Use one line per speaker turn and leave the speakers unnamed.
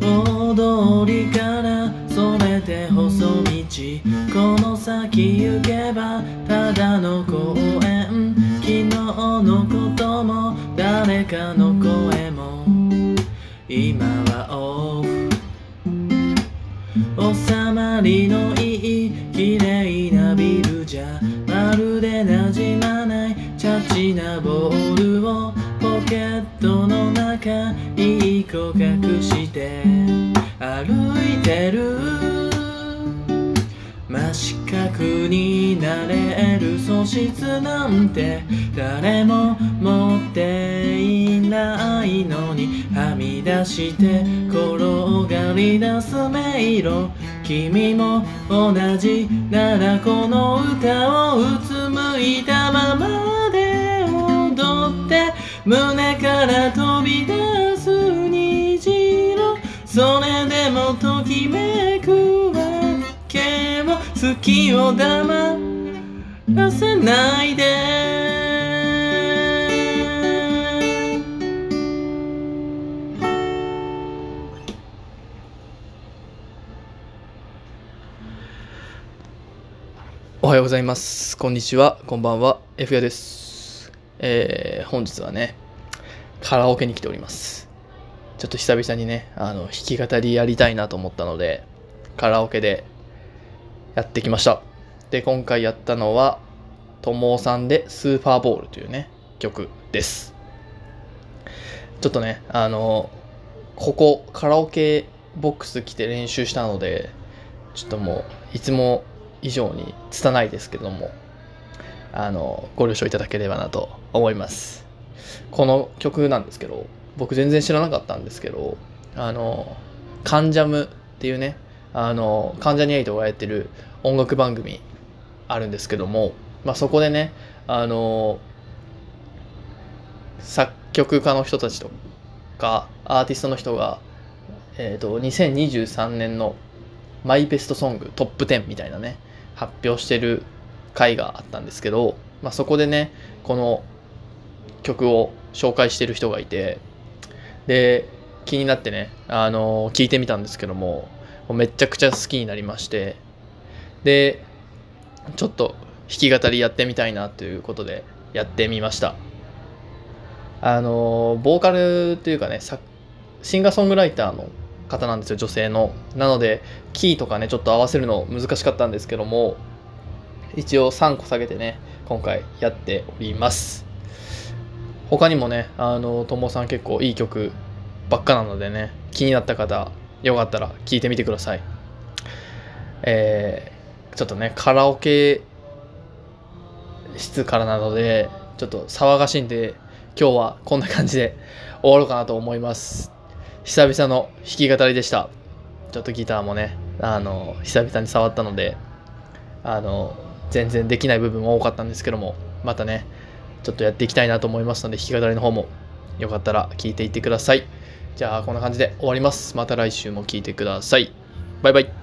大通りからそれて細道この先行けばただの公園昨日のことも誰かの声も今はオフ収まりのいい綺麗なビルじゃまるで馴染まないチャチなボールをケットの中一個隠して歩いてる。真四角になれる。素質なんて誰も持っていないのにはみ出して転がり出す迷路。君も同じならこの歌をうつむいたまま。胸から飛び出す虹色それでもときめくわけを好きを黙らせないでおはようございます。こんにちは。こんばんは。F やです。えー、本日はね、カラオケに来ております。ちょっと久々にね、あの、弾き語りやりたいなと思ったので、カラオケでやってきました。で、今回やったのは、ともさんでスーパーボールというね、曲です。ちょっとね、あの、ここ、カラオケボックス来て練習したので、ちょっともう、いつも以上に拙いですけども、あの、ご了承いただければなと思います。この曲なんですけど、僕全然知らなかったんですけど、あの、カンジャムっていうね、あの、関ジャニエイトがやってる音楽番組あるんですけども、まあ、そこでね、あの、作曲家の人たちとか、アーティストの人が、えっ、と、2023年のマイベストソングトップ10みたいなね、発表してる回があったんですけど、まあ、そこでね、この曲を紹介してる人がいて、で、気になってね、あの聞いてみたんですけども、めっちゃくちゃ好きになりまして、で、ちょっと弾き語りやってみたいなということでやってみました。あのボーカルというかね、シンガーソングライターの方なんですよ、女性の。なので、キーとかね、ちょっと合わせるの難しかったんですけども、一応3個下げてね、今回やっております。他にもね、あの、ともさん結構いい曲ばっかなのでね、気になった方、よかったら聴いてみてください。えー、ちょっとね、カラオケ室からなので、ちょっと騒がしいんで、今日はこんな感じで 終わろうかなと思います。久々の弾き語りでした。ちょっとギターもね、あの、久々に触ったので、あの、全然できない部分も多かったんですけども、またね、ちょっとやっていきたいなと思いますので、弾き語りの方もよかったら聞いていってください。じゃあ、こんな感じで終わります。また来週も聞いてください。バイバイ。